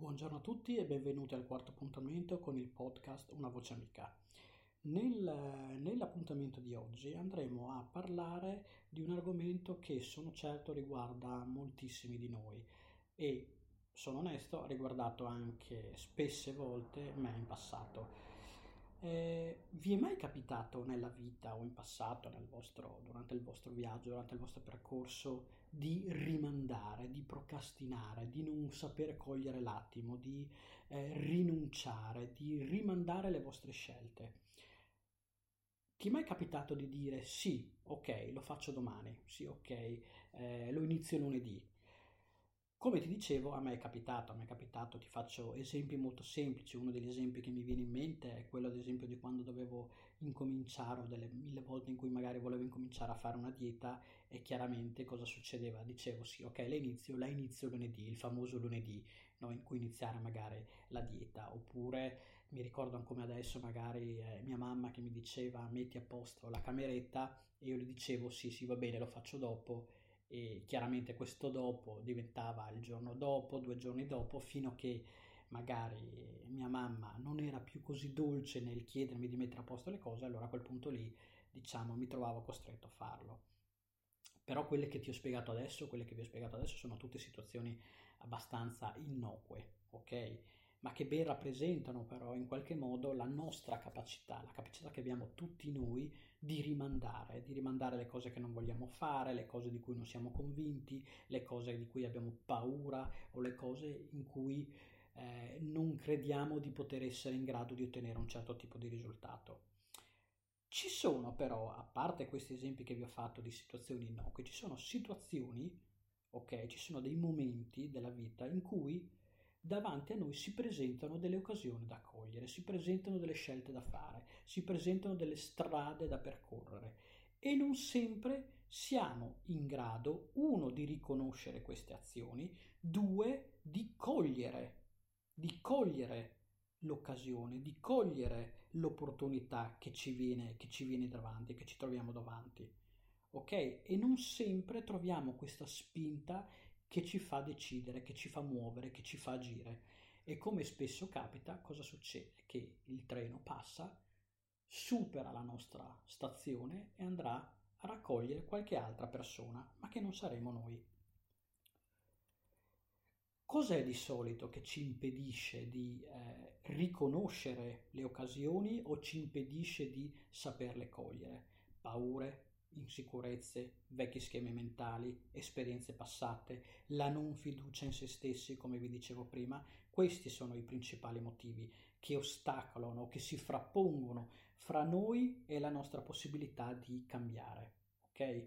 Buongiorno a tutti e benvenuti al quarto appuntamento con il podcast Una voce amica. Nel, nell'appuntamento di oggi andremo a parlare di un argomento che sono certo riguarda moltissimi di noi e sono onesto, ha riguardato anche spesse volte me in passato. Eh, vi è mai capitato nella vita o in passato, vostro, durante il vostro viaggio, durante il vostro percorso, di rimandare, di procrastinare, di non saper cogliere l'attimo, di eh, rinunciare, di rimandare le vostre scelte? Ti è mai capitato di dire sì, ok, lo faccio domani, sì, ok, eh, lo inizio lunedì? Come ti dicevo, a me è capitato, a me è capitato, ti faccio esempi molto semplici, uno degli esempi che mi viene in mente è quello ad esempio di quando dovevo incominciare o delle mille volte in cui magari volevo incominciare a fare una dieta e chiaramente cosa succedeva? Dicevo sì, ok, la inizio, la inizio lunedì, il famoso lunedì no, in cui iniziare magari la dieta, oppure mi ricordo come adesso magari eh, mia mamma che mi diceva metti a posto la cameretta. E io le dicevo sì, sì, va bene, lo faccio dopo e chiaramente questo dopo diventava il giorno dopo, due giorni dopo, fino a che magari mia mamma non era più così dolce nel chiedermi di mettere a posto le cose, allora a quel punto lì, diciamo, mi trovavo costretto a farlo. Però quelle che ti ho spiegato adesso, quelle che vi ho spiegato adesso sono tutte situazioni abbastanza innocue, ok? Ma che ben rappresentano però in qualche modo la nostra capacità, la capacità che abbiamo tutti noi di rimandare, di rimandare le cose che non vogliamo fare, le cose di cui non siamo convinti, le cose di cui abbiamo paura o le cose in cui eh, non crediamo di poter essere in grado di ottenere un certo tipo di risultato. Ci sono però, a parte questi esempi che vi ho fatto di situazioni innocue, ci sono situazioni, ok, ci sono dei momenti della vita in cui davanti a noi si presentano delle occasioni da cogliere, si presentano delle scelte da fare, si presentano delle strade da percorrere e non sempre siamo in grado, uno, di riconoscere queste azioni, due, di cogliere, di cogliere l'occasione, di cogliere l'opportunità che ci viene, che ci viene davanti, che ci troviamo davanti. Ok? E non sempre troviamo questa spinta che ci fa decidere, che ci fa muovere, che ci fa agire. E come spesso capita, cosa succede? Che il treno passa, supera la nostra stazione e andrà a raccogliere qualche altra persona, ma che non saremo noi. Cos'è di solito che ci impedisce di eh, riconoscere le occasioni o ci impedisce di saperle cogliere? Paure, insicurezze, vecchi schemi mentali, esperienze passate, la non fiducia in se stessi, come vi dicevo prima, questi sono i principali motivi che ostacolano, che si frappongono fra noi e la nostra possibilità di cambiare. Ok?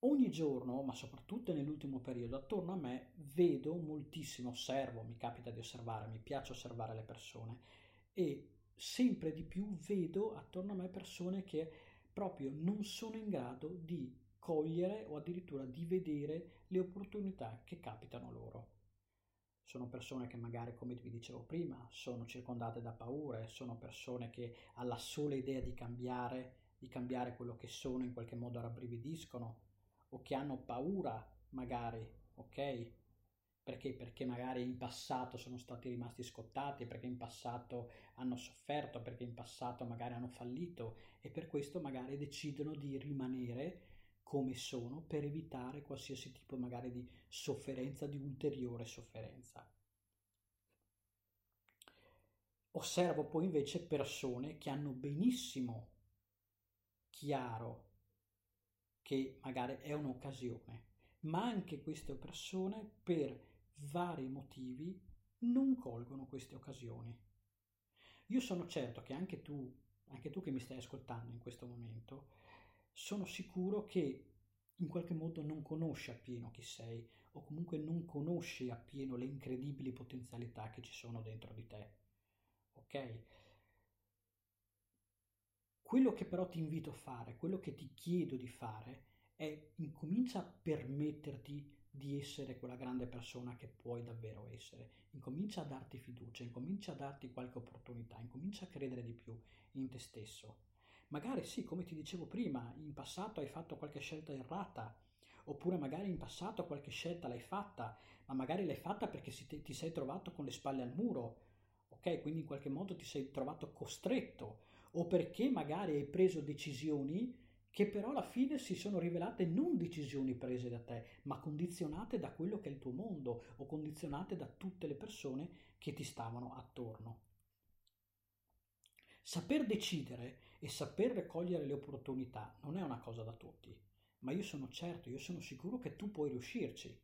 Ogni giorno, ma soprattutto nell'ultimo periodo, attorno a me vedo moltissimo, osservo, mi capita di osservare, mi piace osservare le persone e sempre di più vedo attorno a me persone che proprio non sono in grado di cogliere o addirittura di vedere le opportunità che capitano loro. Sono persone che magari, come vi dicevo prima, sono circondate da paure, sono persone che alla sola idea di cambiare, di cambiare quello che sono, in qualche modo rabbrividiscono, o che hanno paura, magari, ok? Perché? Perché magari in passato sono stati rimasti scottati, perché in passato hanno sofferto, perché in passato magari hanno fallito e per questo magari decidono di rimanere come sono per evitare qualsiasi tipo magari di sofferenza, di ulteriore sofferenza. Osservo poi invece persone che hanno benissimo chiaro che magari è un'occasione, ma anche queste persone per vari motivi non colgono queste occasioni. Io sono certo che anche tu, anche tu che mi stai ascoltando in questo momento, sono sicuro che in qualche modo non conosci appieno chi sei o comunque non conosci appieno le incredibili potenzialità che ci sono dentro di te. Ok? Quello che però ti invito a fare, quello che ti chiedo di fare è incomincia a permetterti di essere quella grande persona che puoi davvero essere. Incomincia a darti fiducia, incomincia a darti qualche opportunità, incomincia a credere di più in te stesso. Magari sì, come ti dicevo prima, in passato hai fatto qualche scelta errata, oppure magari in passato qualche scelta l'hai fatta, ma magari l'hai fatta perché ti sei trovato con le spalle al muro, ok? Quindi in qualche modo ti sei trovato costretto, o perché magari hai preso decisioni che però alla fine si sono rivelate non decisioni prese da te, ma condizionate da quello che è il tuo mondo o condizionate da tutte le persone che ti stavano attorno. Saper decidere e saper cogliere le opportunità non è una cosa da tutti, ma io sono certo, io sono sicuro che tu puoi riuscirci.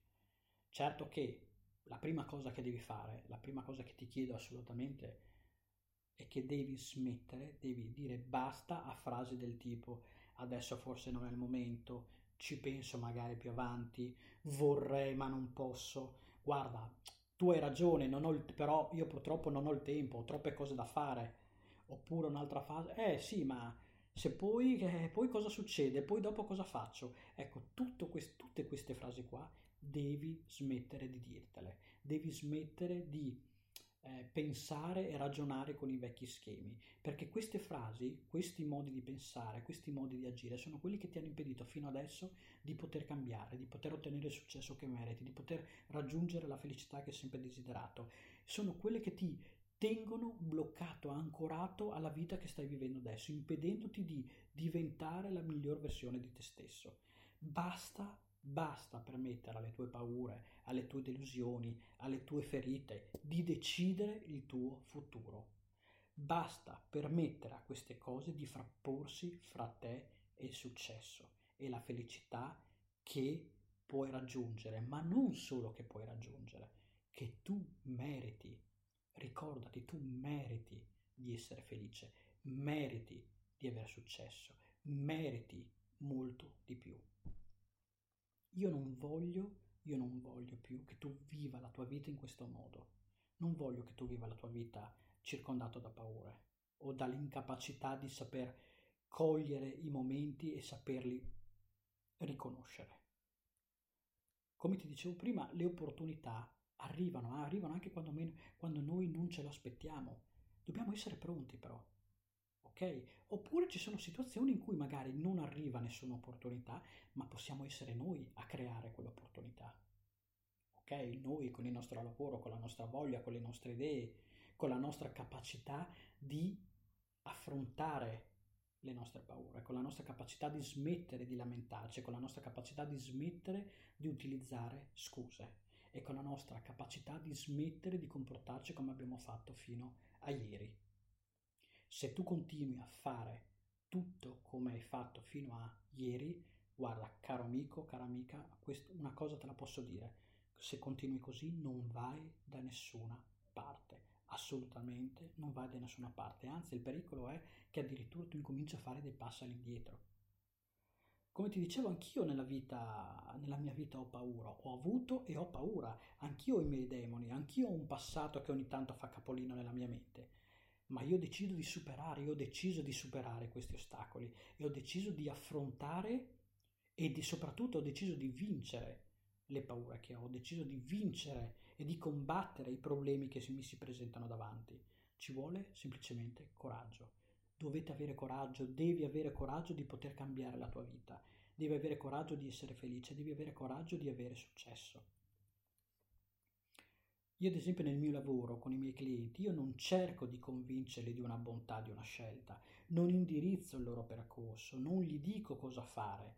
Certo che la prima cosa che devi fare, la prima cosa che ti chiedo assolutamente è che devi smettere, devi dire basta a frasi del tipo adesso forse non è il momento, ci penso magari più avanti, vorrei ma non posso. Guarda, tu hai ragione, il, però io purtroppo non ho il tempo, ho troppe cose da fare. Oppure un'altra fase, eh sì, ma se poi, eh, poi cosa succede? Poi dopo cosa faccio? Ecco, quest, tutte queste frasi qua devi smettere di dirtele, devi smettere di eh, pensare e ragionare con i vecchi schemi, perché queste frasi, questi modi di pensare, questi modi di agire sono quelli che ti hanno impedito fino adesso di poter cambiare, di poter ottenere il successo che meriti, di poter raggiungere la felicità che hai sempre desiderato. Sono quelle che ti tengono bloccato, ancorato alla vita che stai vivendo adesso, impedendoti di diventare la miglior versione di te stesso. Basta Basta permettere alle tue paure, alle tue delusioni, alle tue ferite di decidere il tuo futuro. Basta permettere a queste cose di frapporsi fra te e il successo e la felicità che puoi raggiungere, ma non solo che puoi raggiungere, che tu meriti. Ricordati, tu meriti di essere felice, meriti di avere successo, meriti molto di più. Io non voglio, io non voglio più che tu viva la tua vita in questo modo. Non voglio che tu viva la tua vita circondato da paure o dall'incapacità di saper cogliere i momenti e saperli riconoscere. Come ti dicevo prima, le opportunità arrivano, eh, arrivano anche quando, quando noi non ce lo aspettiamo. Dobbiamo essere pronti però ok? Oppure ci sono situazioni in cui magari non arriva nessuna opportunità, ma possiamo essere noi a creare quell'opportunità. Ok? Noi con il nostro lavoro, con la nostra voglia, con le nostre idee, con la nostra capacità di affrontare le nostre paure, con la nostra capacità di smettere di lamentarci, con la nostra capacità di smettere di utilizzare scuse e con la nostra capacità di smettere di comportarci come abbiamo fatto fino a ieri. Se tu continui a fare tutto come hai fatto fino a ieri, guarda, caro amico, cara amica, una cosa te la posso dire, se continui così non vai da nessuna parte, assolutamente non vai da nessuna parte, anzi il pericolo è che addirittura tu incominci a fare dei passi all'indietro. Come ti dicevo, anch'io nella vita, nella mia vita ho paura, ho avuto e ho paura, anch'io ho i miei demoni, anch'io ho un passato che ogni tanto fa capolino nella mia mente ma io decido di superare, io ho deciso di superare questi ostacoli e ho deciso di affrontare e di, soprattutto ho deciso di vincere le paure che ho, ho deciso di vincere e di combattere i problemi che mi si presentano davanti. Ci vuole semplicemente coraggio. Dovete avere coraggio, devi avere coraggio di poter cambiare la tua vita, devi avere coraggio di essere felice, devi avere coraggio di avere successo. Io ad esempio nel mio lavoro con i miei clienti, io non cerco di convincerli di una bontà di una scelta, non indirizzo il loro percorso, non gli dico cosa fare,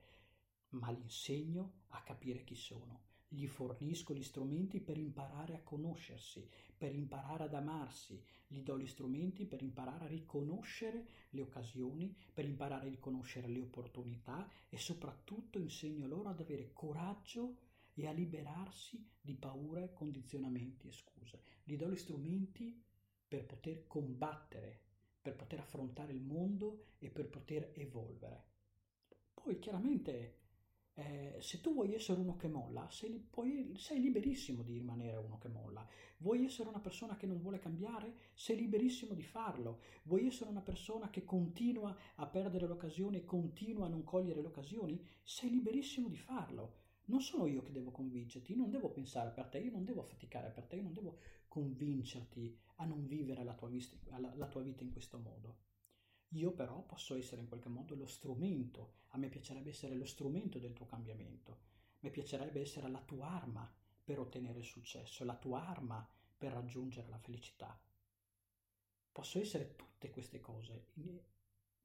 ma gli insegno a capire chi sono, gli fornisco gli strumenti per imparare a conoscersi, per imparare ad amarsi, gli do gli strumenti per imparare a riconoscere le occasioni, per imparare a riconoscere le opportunità e soprattutto insegno loro ad avere coraggio e a liberarsi di paure, condizionamenti e scuse. Gli do gli strumenti per poter combattere, per poter affrontare il mondo e per poter evolvere. Poi chiaramente eh, se tu vuoi essere uno che molla, sei, puoi, sei, liberissimo di rimanere uno che molla. Vuoi essere una persona che non vuole cambiare? Sei liberissimo di farlo. Vuoi essere una persona che continua a perdere l'occasione e continua a non cogliere le occasioni? Sei liberissimo di farlo non sono io che devo convincerti, io non devo pensare per te, io non devo faticare per te, io non devo convincerti a non vivere la tua, vita, la tua vita in questo modo. Io però posso essere in qualche modo lo strumento, a me piacerebbe essere lo strumento del tuo cambiamento, a me piacerebbe essere la tua arma per ottenere il successo, la tua arma per raggiungere la felicità. Posso essere tutte queste cose,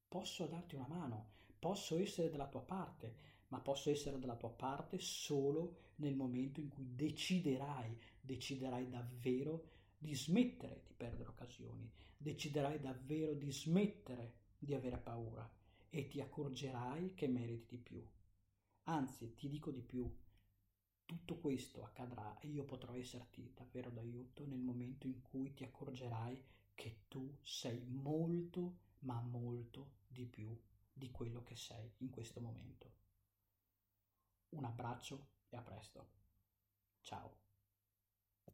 posso darti una mano, posso essere dalla tua parte, ma posso essere dalla tua parte solo nel momento in cui deciderai, deciderai davvero di smettere di perdere occasioni, deciderai davvero di smettere di avere paura e ti accorgerai che meriti di più. Anzi, ti dico di più, tutto questo accadrà e io potrò esserti davvero d'aiuto nel momento in cui ti accorgerai che tu sei molto, ma molto di più di quello che sei in questo momento. Un abbraccio e a presto. Ciao.